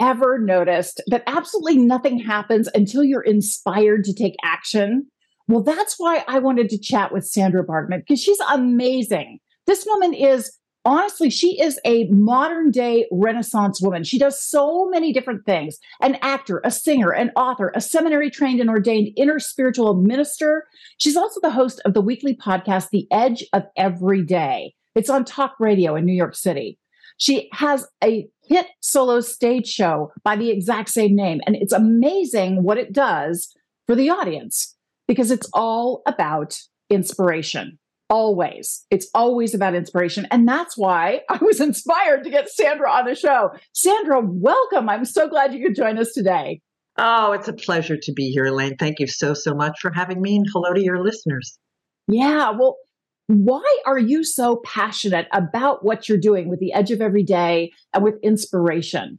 Ever noticed that absolutely nothing happens until you're inspired to take action? Well, that's why I wanted to chat with Sandra Bargman because she's amazing. This woman is honestly, she is a modern day Renaissance woman. She does so many different things an actor, a singer, an author, a seminary trained and ordained inter-spiritual minister. She's also the host of the weekly podcast, The Edge of Every Day. It's on talk radio in New York City. She has a hit solo stage show by the exact same name. And it's amazing what it does for the audience because it's all about inspiration. Always. It's always about inspiration. And that's why I was inspired to get Sandra on the show. Sandra, welcome. I'm so glad you could join us today. Oh, it's a pleasure to be here, Elaine. Thank you so, so much for having me. And hello to your listeners. Yeah. Well, why are you so passionate about what you're doing with the edge of every day and with inspiration?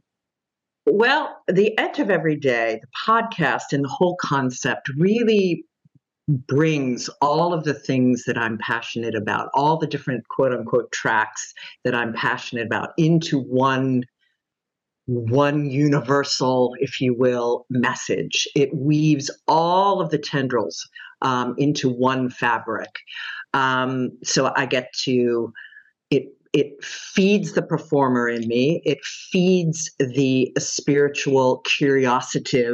Well, the edge of every day, the podcast and the whole concept really brings all of the things that I'm passionate about, all the different quote unquote tracks that I'm passionate about into one one universal, if you will, message. It weaves all of the tendrils um, into one fabric. Um, so I get to it. It feeds the performer in me. It feeds the spiritual curiosity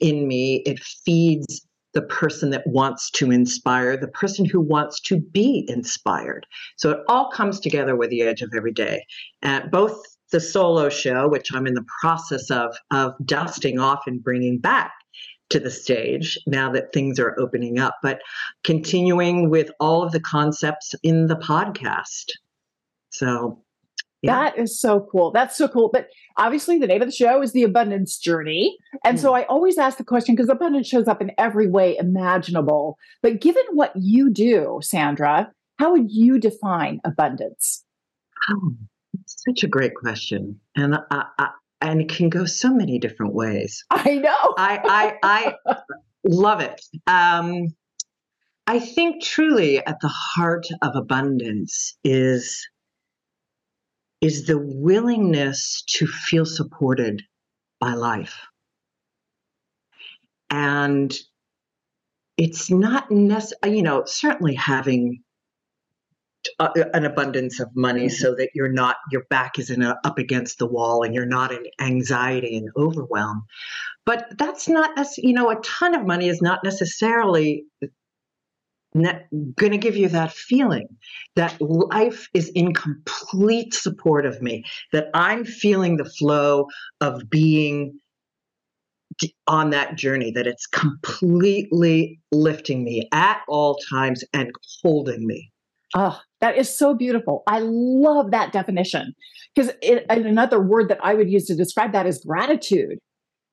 in me. It feeds the person that wants to inspire, the person who wants to be inspired. So it all comes together with the edge of every day. And both the solo show, which I'm in the process of of dusting off and bringing back to the stage now that things are opening up, but continuing with all of the concepts in the podcast. So yeah. That is so cool. That's so cool. But obviously, the name of the show is The Abundance Journey. And mm. so I always ask the question because abundance shows up in every way imaginable. But given what you do, Sandra, how would you define abundance? Oh, such a great question. And I, I, and it can go so many different ways. I know. I, I, I love it. Um, I think truly at the heart of abundance is is the willingness to feel supported by life. And it's not necessary, you know, certainly having uh, an abundance of money mm-hmm. so that you're not, your back isn't up against the wall and you're not in anxiety and overwhelm. But that's not, as you know, a ton of money is not necessarily going to give you that feeling that life is in complete support of me, that I'm feeling the flow of being on that journey, that it's completely lifting me at all times and holding me. Oh, that is so beautiful. I love that definition because another word that I would use to describe that is gratitude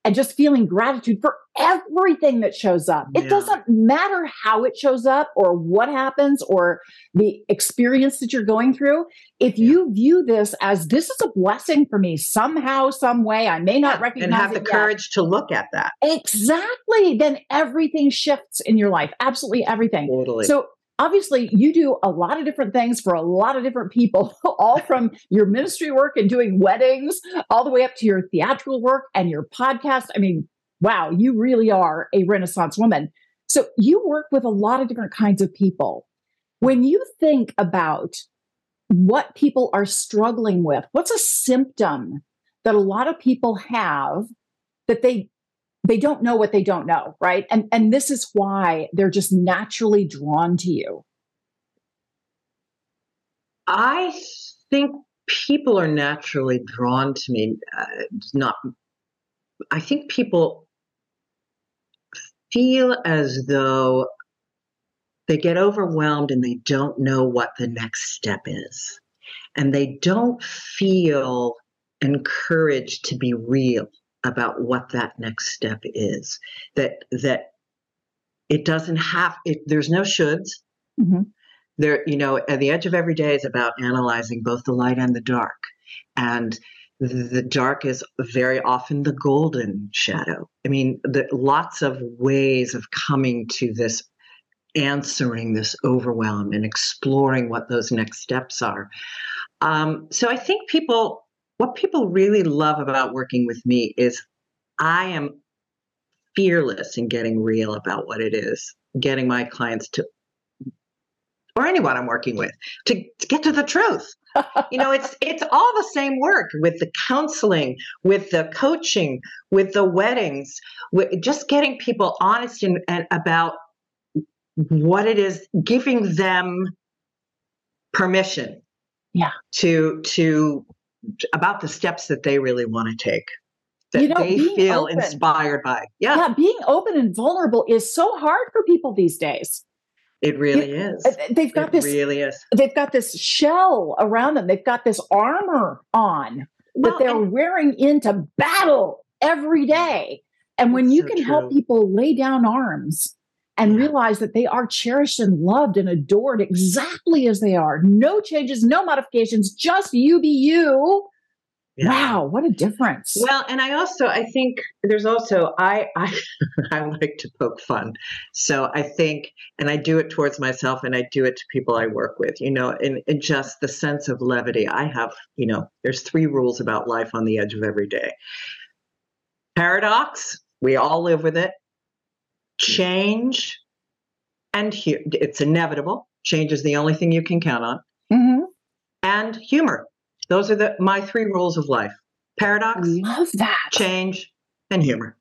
and just feeling gratitude for everything that shows up. Yeah. It doesn't matter how it shows up or what happens or the experience that you're going through. If yeah. you view this as this is a blessing for me somehow, some way, I may not recognize it. and have the yet. courage to look at that. Exactly. Then everything shifts in your life. Absolutely everything. Totally. So obviously you do a lot of different things for a lot of different people all from your ministry work and doing weddings all the way up to your theatrical work and your podcast. I mean wow you really are a renaissance woman. So you work with a lot of different kinds of people. When you think about what people are struggling with what's a symptom that a lot of people have that they they don't know what they don't know, right? And and this is why they're just naturally drawn to you. I think people are naturally drawn to me. Uh, not, I think people feel as though they get overwhelmed and they don't know what the next step is. and they don't feel encouraged to be real about what that next step is. That that it doesn't have it, there's no shoulds. Mm-hmm. There, you know, at the edge of every day is about analyzing both the light and the dark. And the dark is very often the golden shadow. I mean, the, lots of ways of coming to this answering this overwhelm and exploring what those next steps are. Um, so I think people, what people really love about working with me is I am fearless in getting real about what it is, getting my clients to, or anyone I'm working with, to, to get to the truth. you know, it's it's all the same work with the counseling, with the coaching, with the weddings, with just getting people honest and, and about what it is, giving them permission. Yeah. To to about the steps that they really want to take that you know, they feel open, inspired by. Yeah. Yeah, being open and vulnerable is so hard for people these days. It really it, is. Uh, they've got it this really is. They've got this shell around them. They've got this armor on well, that they're and, wearing into battle every day. And when you so can true. help people lay down arms and realize that they are cherished and loved and adored exactly as they are. No changes, no modifications, just you be you. Yeah. Wow, what a difference. Well, and I also I think there's also I I I like to poke fun. So I think and I do it towards myself and I do it to people I work with, you know, and, and just the sense of levity. I have, you know, there's three rules about life on the edge of every day. Paradox, we all live with it change and hu- it's inevitable. Change is the only thing you can count on. Mm-hmm. And humor. Those are the my three rules of life: paradox, love that, change, and humor.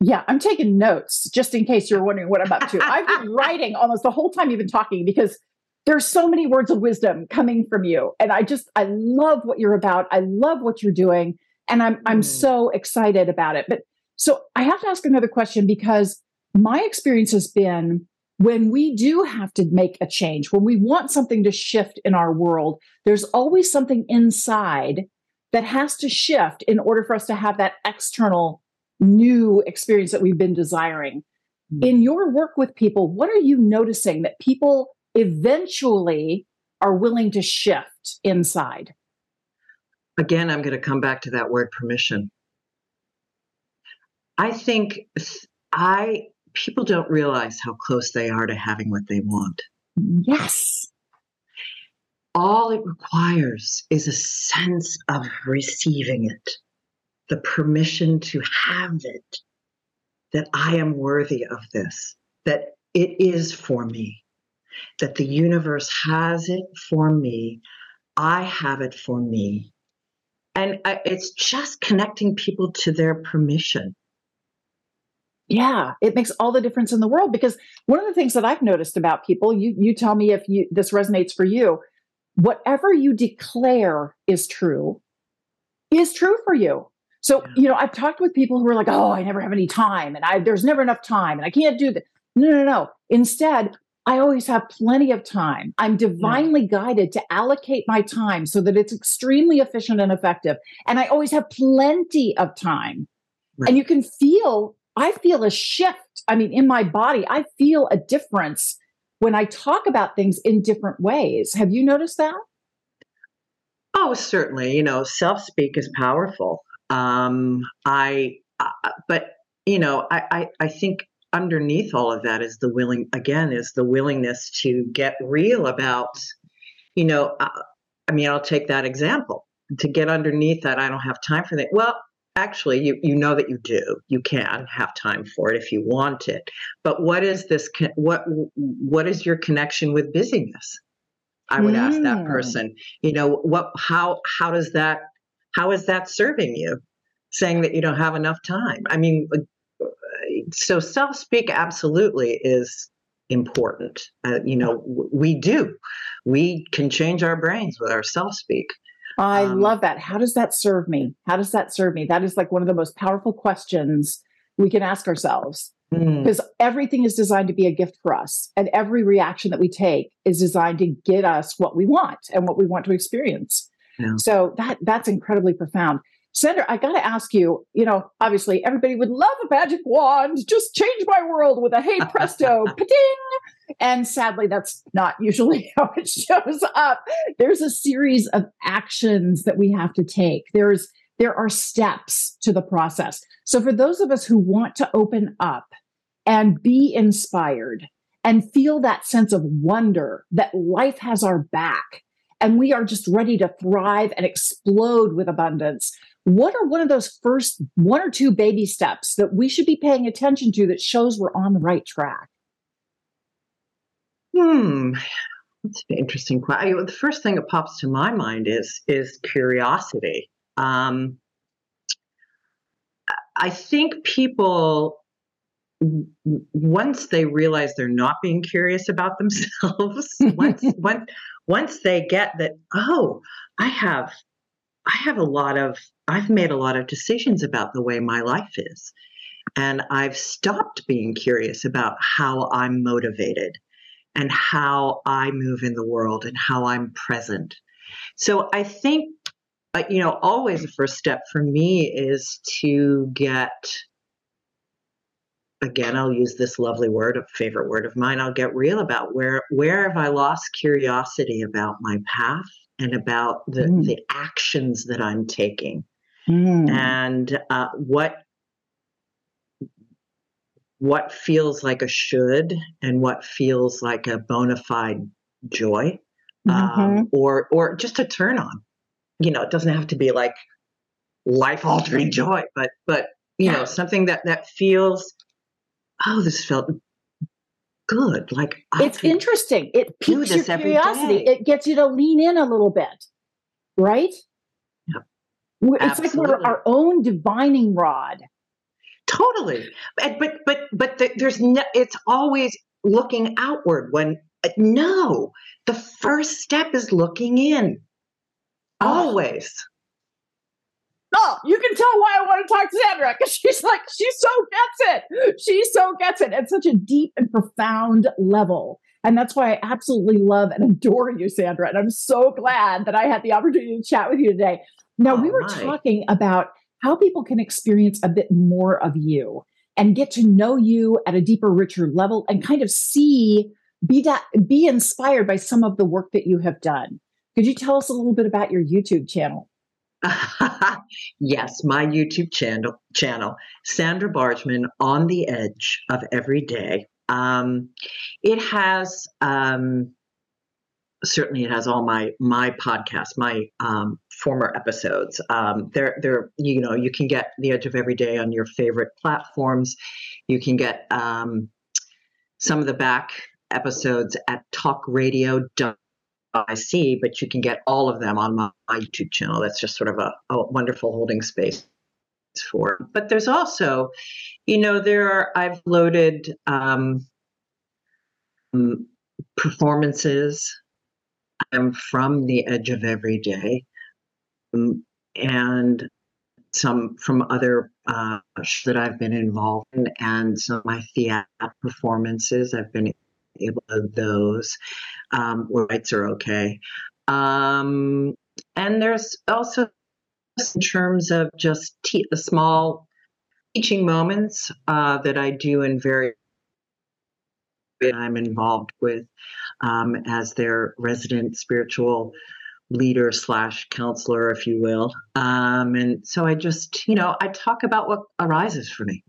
Yeah, I'm taking notes just in case you're wondering what I'm up to. I've been writing almost the whole time you've been talking because there's so many words of wisdom coming from you, and I just I love what you're about. I love what you're doing, and I'm I'm mm. so excited about it. But so I have to ask another question because my experience has been when we do have to make a change, when we want something to shift in our world, there's always something inside that has to shift in order for us to have that external new experience that we've been desiring. Mm-hmm. In your work with people, what are you noticing that people eventually are willing to shift inside? Again, I'm going to come back to that word permission. I think I people don't realize how close they are to having what they want. Yes. All it requires is a sense of receiving it, the permission to have it, that I am worthy of this, that it is for me, that the universe has it for me, I have it for me. And it's just connecting people to their permission yeah, it makes all the difference in the world because one of the things that I've noticed about people, you you tell me if you this resonates for you, whatever you declare is true is true for you. So, yeah. you know, I've talked with people who are like, "Oh, I never have any time and I there's never enough time and I can't do that." No, no, no. Instead, I always have plenty of time. I'm divinely yeah. guided to allocate my time so that it's extremely efficient and effective. And I always have plenty of time. Right. And you can feel I feel a shift. I mean, in my body, I feel a difference when I talk about things in different ways. Have you noticed that? Oh, certainly. You know, self speak is powerful. Um, I, uh, but you know, I, I, I think underneath all of that is the willing again is the willingness to get real about you know uh, i mean i'll take that example to get underneath that i don't have time for that well actually you, you know that you do. You can have time for it if you want it. But what is this what what is your connection with busyness? I would mm. ask that mm. person. You know what how how does that how is that serving you? Saying that you don't have enough time. I mean uh, so self speak absolutely is important. Uh, you know we do. We can change our brains with our self speak I um, love that. How does that serve me? How does that serve me? That is like one of the most powerful questions we can ask ourselves. because mm. everything is designed to be a gift for us and every reaction that we take is designed to get us what we want and what we want to experience yeah. so that that's incredibly profound Sandra, I got to ask you, you know, obviously everybody would love a magic wand, just change my world with a hey presto, pa-ding. And sadly, that's not usually how it shows up. There's a series of actions that we have to take. There's there are steps to the process. So for those of us who want to open up and be inspired and feel that sense of wonder that life has our back and we are just ready to thrive and explode with abundance, what are one of those first one or two baby steps that we should be paying attention to that shows we're on the right track? Hmm. That's an interesting question. The first thing that pops to my mind is is curiosity. Um, I think people once they realize they're not being curious about themselves, once once once they get that, oh, I have I have a lot of I've made a lot of decisions about the way my life is. And I've stopped being curious about how I'm motivated and how I move in the world and how I'm present. So I think uh, you know, always the first step for me is to get, again, I'll use this lovely word, a favorite word of mine. I'll get real about where where have I lost curiosity about my path and about the mm. the actions that I'm taking, mm. and uh, what what feels like a should and what feels like a bona fide joy, mm-hmm. um, or or just a turn on you know, it doesn't have to be like life altering joy, but but you know, something that that feels, oh, this felt good. Like I it's interesting. It piques your curiosity. It gets you to lean in a little bit, right? Yeah. It's Absolutely. like we're our own divining rod. Totally, but but but but the, there's no. It's always looking outward. When uh, no, the first step is looking in. Always. Oh, you can tell why I want to talk to Sandra because she's like, she so gets it. She so gets it at such a deep and profound level. And that's why I absolutely love and adore you, Sandra. And I'm so glad that I had the opportunity to chat with you today. Now, oh, we were my. talking about how people can experience a bit more of you and get to know you at a deeper, richer level and kind of see, be that, be inspired by some of the work that you have done. Could you tell us a little bit about your YouTube channel? yes, my YouTube channel, channel, Sandra Bargman, on the edge of every day. Um, it has um, certainly it has all my my podcasts, my um, former episodes. Um, there, there, you know, you can get the edge of every day on your favorite platforms. You can get um, some of the back episodes at talkradio.com I see, but you can get all of them on my YouTube channel. That's just sort of a, a wonderful holding space for. But there's also, you know, there are I've loaded um, performances I'm from the edge of every day, um, and some from other uh, that I've been involved in, and some of my theater performances. I've been able to those um, where rights are okay. Um, and there's also in terms of just te- the small teaching moments uh, that I do in very I'm involved with um, as their resident spiritual leader slash counselor, if you will. Um, and so I just, you know, I talk about what arises for me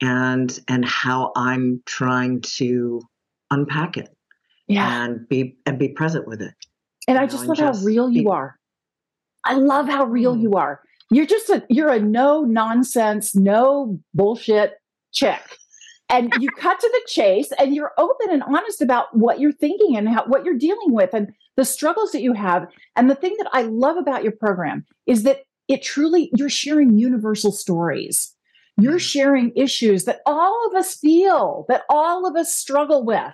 and and how I'm trying to unpack it yeah. and be and be present with it. And I just know, love how real be, you are. I love how real mm. you are. You're just a you're a no nonsense, no bullshit chick. And you cut to the chase and you're open and honest about what you're thinking and how, what you're dealing with and the struggles that you have. And the thing that I love about your program is that it truly you're sharing universal stories. You're sharing issues that all of us feel, that all of us struggle with,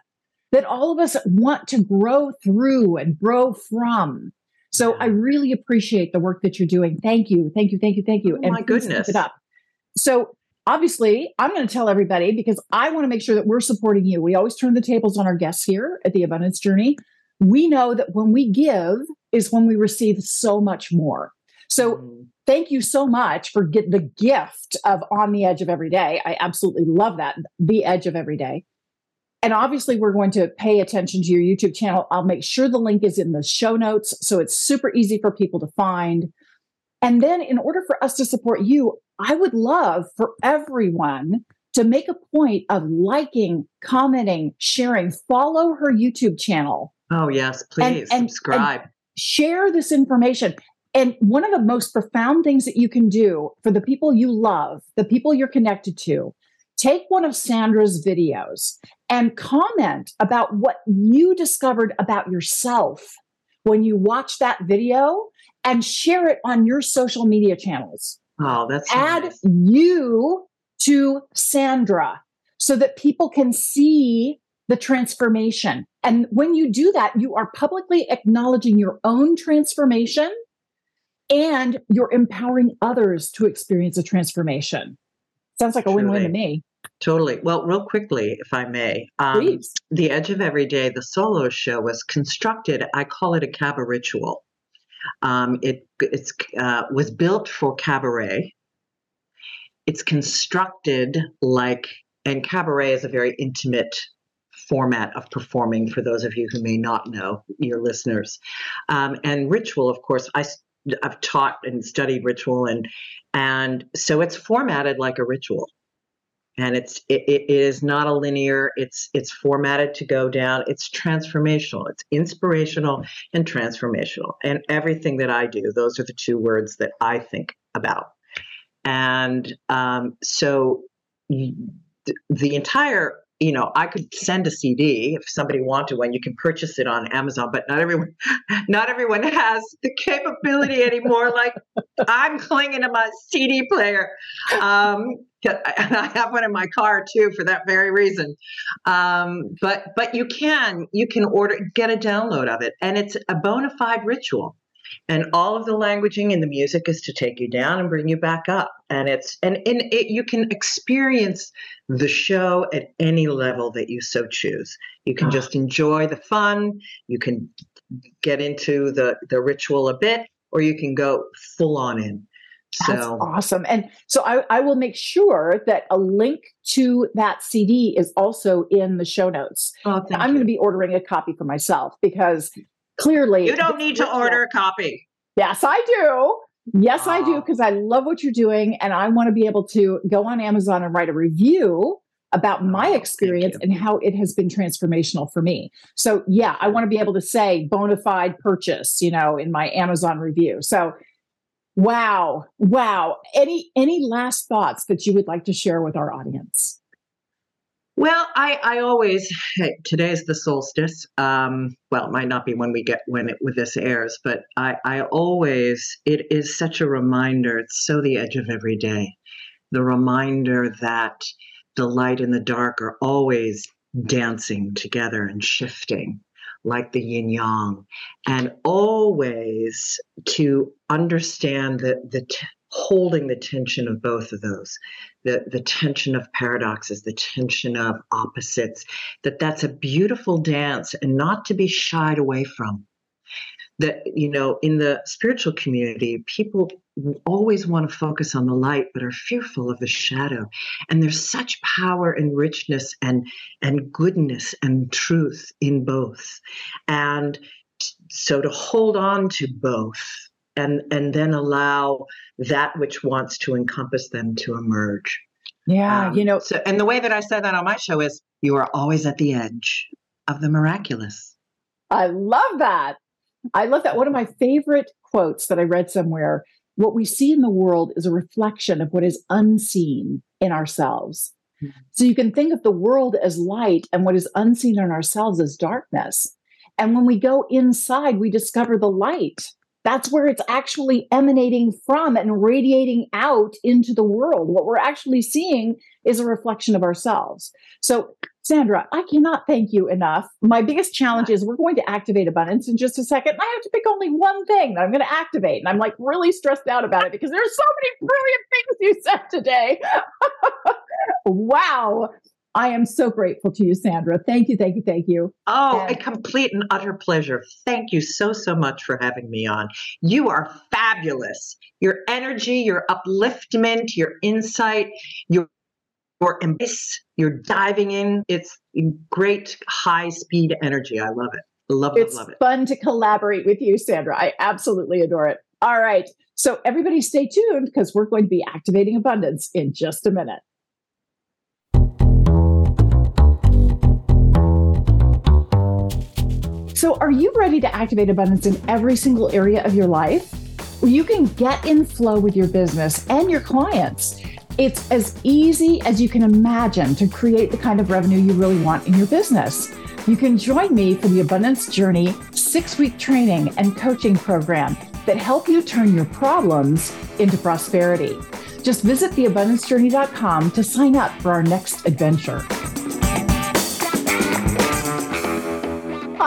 that all of us want to grow through and grow from. So I really appreciate the work that you're doing. Thank you. Thank you. Thank you. Thank you. Oh, and my goodness. Keep it up. So obviously, I'm going to tell everybody because I want to make sure that we're supporting you. We always turn the tables on our guests here at the Abundance Journey. We know that when we give is when we receive so much more. So mm. thank you so much for get the gift of on the edge of every day. I absolutely love that. The edge of every day. And obviously, we're going to pay attention to your YouTube channel. I'll make sure the link is in the show notes so it's super easy for people to find. And then, in order for us to support you, I would love for everyone to make a point of liking, commenting, sharing, follow her YouTube channel. Oh, yes, please and, and, subscribe. And share this information. And one of the most profound things that you can do for the people you love, the people you're connected to, take one of Sandra's videos and comment about what you discovered about yourself when you watch that video and share it on your social media channels. Oh, that's add nice. you to Sandra so that people can see the transformation. And when you do that, you are publicly acknowledging your own transformation and you're empowering others to experience a transformation. Sounds like a win win to me. Totally. Well, real quickly, if I may, um, The Edge of Everyday, the solo show, was constructed, I call it a cabaret ritual. Um, it it's, uh, was built for cabaret. It's constructed like, and cabaret is a very intimate format of performing for those of you who may not know, your listeners. Um, and ritual, of course, I, I've taught and studied ritual, and and so it's formatted like a ritual. And it's it, it is not a linear it's it's formatted to go down. It's transformational. It's inspirational and transformational. And everything that i do those are the two words that i think about. And um, so the entire you know, I could send a CD if somebody wanted one. You can purchase it on Amazon, but not everyone, not everyone has the capability anymore. Like I'm clinging to my CD player, um, and I have one in my car too for that very reason. Um, but but you can you can order get a download of it, and it's a bona fide ritual and all of the languaging and the music is to take you down and bring you back up and it's and, and it, you can experience the show at any level that you so choose you can ah. just enjoy the fun you can get into the the ritual a bit or you can go full on in so That's awesome. And so I, I will make sure that a link to that CD is also in the show notes. Oh, I'm going to be ordering a copy for myself because clearly you don't need to order a copy. Yes, I do. Yes, I do because I love what you're doing and I want to be able to go on Amazon and write a review about oh, my experience and how it has been transformational for me. So, yeah, I want to be able to say bona fide purchase, you know, in my Amazon review. So, wow, wow. Any any last thoughts that you would like to share with our audience? Well, I, I always hey, is the solstice. Um, well, it might not be when we get when it with this airs, but I, I always it is such a reminder. It's so the edge of every day. The reminder that the light and the dark are always dancing together and shifting like the yin yang, and always to understand that the t- holding the tension of both of those. The the tension of paradoxes the tension of opposites that that's a beautiful dance and not to be shied away from. That you know in the spiritual community people always want to focus on the light but are fearful of the shadow. And there's such power and richness and and goodness and truth in both. And so to hold on to both and and then allow that which wants to encompass them to emerge. Yeah, um, you know. So, and the way that I said that on my show is, you are always at the edge of the miraculous. I love that. I love that. One of my favorite quotes that I read somewhere: "What we see in the world is a reflection of what is unseen in ourselves." Mm-hmm. So you can think of the world as light, and what is unseen in ourselves as darkness. And when we go inside, we discover the light that's where it's actually emanating from and radiating out into the world. What we're actually seeing is a reflection of ourselves. So Sandra, I cannot thank you enough. My biggest challenge is we're going to activate abundance in just a second. I have to pick only one thing that I'm going to activate. And I'm like really stressed out about it because there's so many brilliant things you said today. wow. I am so grateful to you, Sandra. Thank you, thank you, thank you. Oh, and- a complete and utter pleasure. Thank you so, so much for having me on. You are fabulous. Your energy, your upliftment, your insight, your your embrace, you're diving in. It's great high speed energy. I love it. Love it. It's love it. It's fun to collaborate with you, Sandra. I absolutely adore it. All right. So everybody stay tuned because we're going to be activating abundance in just a minute. So, are you ready to activate abundance in every single area of your life? You can get in flow with your business and your clients. It's as easy as you can imagine to create the kind of revenue you really want in your business. You can join me for the Abundance Journey six week training and coaching program that help you turn your problems into prosperity. Just visit theabundancejourney.com to sign up for our next adventure.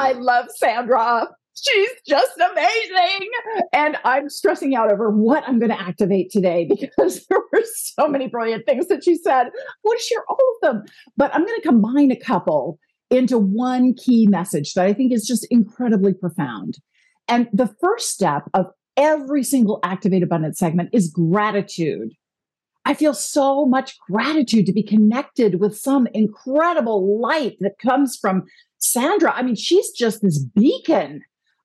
I love Sandra. She's just amazing. And I'm stressing out over what I'm going to activate today because there were so many brilliant things that she said. I want to share all of them, but I'm going to combine a couple into one key message that I think is just incredibly profound. And the first step of every single Activate Abundance segment is gratitude. I feel so much gratitude to be connected with some incredible light that comes from Sandra, I mean, she's just this beacon.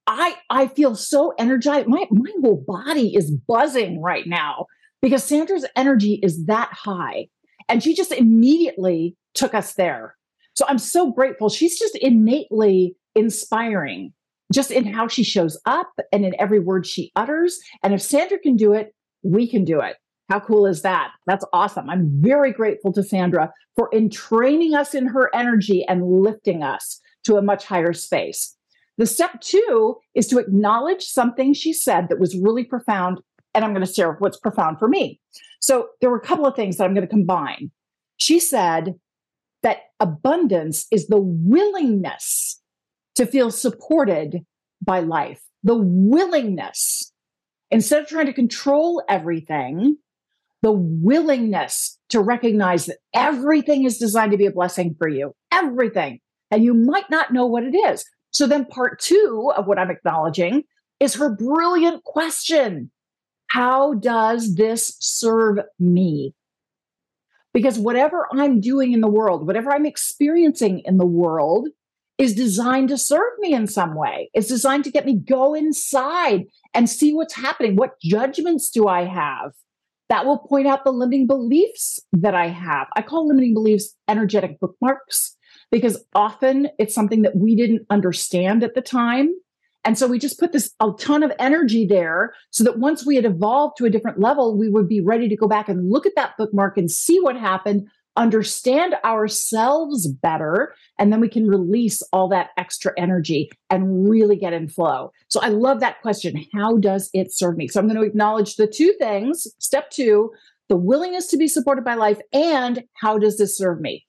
I I feel so energized. My my whole body is buzzing right now because Sandra's energy is that high. And she just immediately took us there. So I'm so grateful. She's just innately inspiring, just in how she shows up and in every word she utters. And if Sandra can do it, we can do it. How cool is that? That's awesome. I'm very grateful to Sandra for entraining us in her energy and lifting us to a much higher space. The step two is to acknowledge something she said that was really profound. And I'm going to share what's profound for me. So there were a couple of things that I'm going to combine. She said that abundance is the willingness to feel supported by life, the willingness. Instead of trying to control everything, the willingness to recognize that everything is designed to be a blessing for you, everything. And you might not know what it is. So then, part two of what I'm acknowledging is her brilliant question How does this serve me? Because whatever I'm doing in the world, whatever I'm experiencing in the world, is designed to serve me in some way. It's designed to get me go inside and see what's happening. What judgments do I have? that will point out the limiting beliefs that I have. I call limiting beliefs energetic bookmarks because often it's something that we didn't understand at the time. And so we just put this a ton of energy there so that once we had evolved to a different level, we would be ready to go back and look at that bookmark and see what happened understand ourselves better, and then we can release all that extra energy and really get in flow. So I love that question. How does it serve me? So I'm going to acknowledge the two things. Step two, the willingness to be supported by life, and how does this serve me?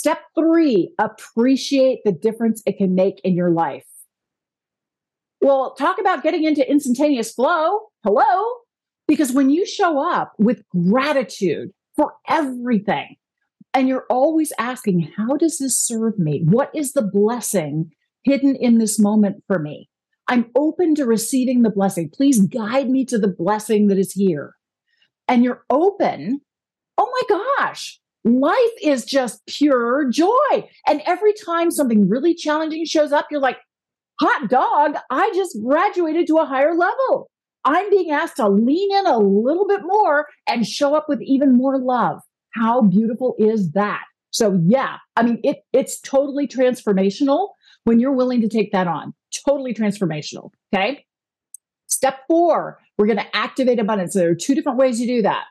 Step three, appreciate the difference it can make in your life. Well, talk about getting into instantaneous flow. Hello? Because when you show up with gratitude for everything, and you're always asking, how does this serve me? What is the blessing hidden in this moment for me? I'm open to receiving the blessing. Please guide me to the blessing that is here. And you're open. Oh my gosh, life is just pure joy. And every time something really challenging shows up, you're like, hot dog, I just graduated to a higher level. I'm being asked to lean in a little bit more and show up with even more love. How beautiful is that? So yeah, I mean it it's totally transformational when you're willing to take that on. Totally transformational, okay? Step 4, we're going to activate abundance. There are two different ways you do that.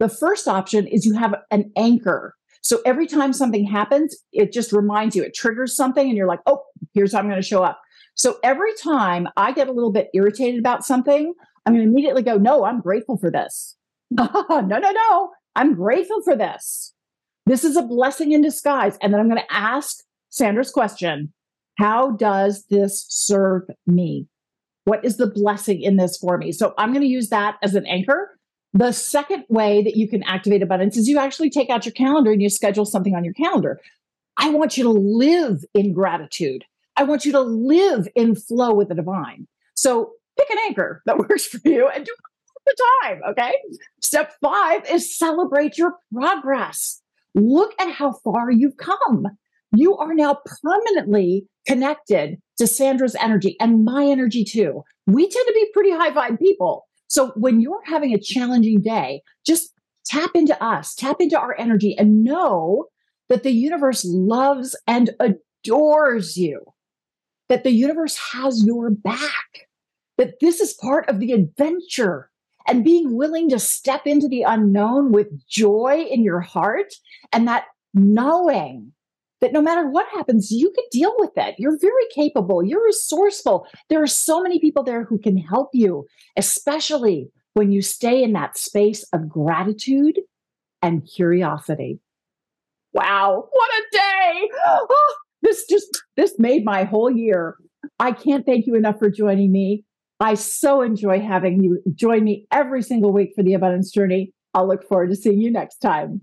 The first option is you have an anchor. So every time something happens, it just reminds you, it triggers something, and you're like, oh, here's how I'm going to show up. So every time I get a little bit irritated about something, I'm going to immediately go, no, I'm grateful for this. no, no, no. I'm grateful for this. This is a blessing in disguise. And then I'm going to ask Sandra's question How does this serve me? What is the blessing in this for me? So I'm going to use that as an anchor. The second way that you can activate abundance is you actually take out your calendar and you schedule something on your calendar. I want you to live in gratitude. I want you to live in flow with the divine. So pick an anchor that works for you and do it all the time. Okay. Step five is celebrate your progress. Look at how far you've come. You are now permanently connected to Sandra's energy and my energy too. We tend to be pretty high vibe people. So when you're having a challenging day, just tap into us, tap into our energy and know that the universe loves and adores you, that the universe has your back, that this is part of the adventure and being willing to step into the unknown with joy in your heart and that knowing that no matter what happens, you can deal with it. You're very capable. You're resourceful. There are so many people there who can help you, especially when you stay in that space of gratitude and curiosity. Wow, what a day! Oh, this just this made my whole year. I can't thank you enough for joining me. I so enjoy having you join me every single week for the abundance journey. I'll look forward to seeing you next time.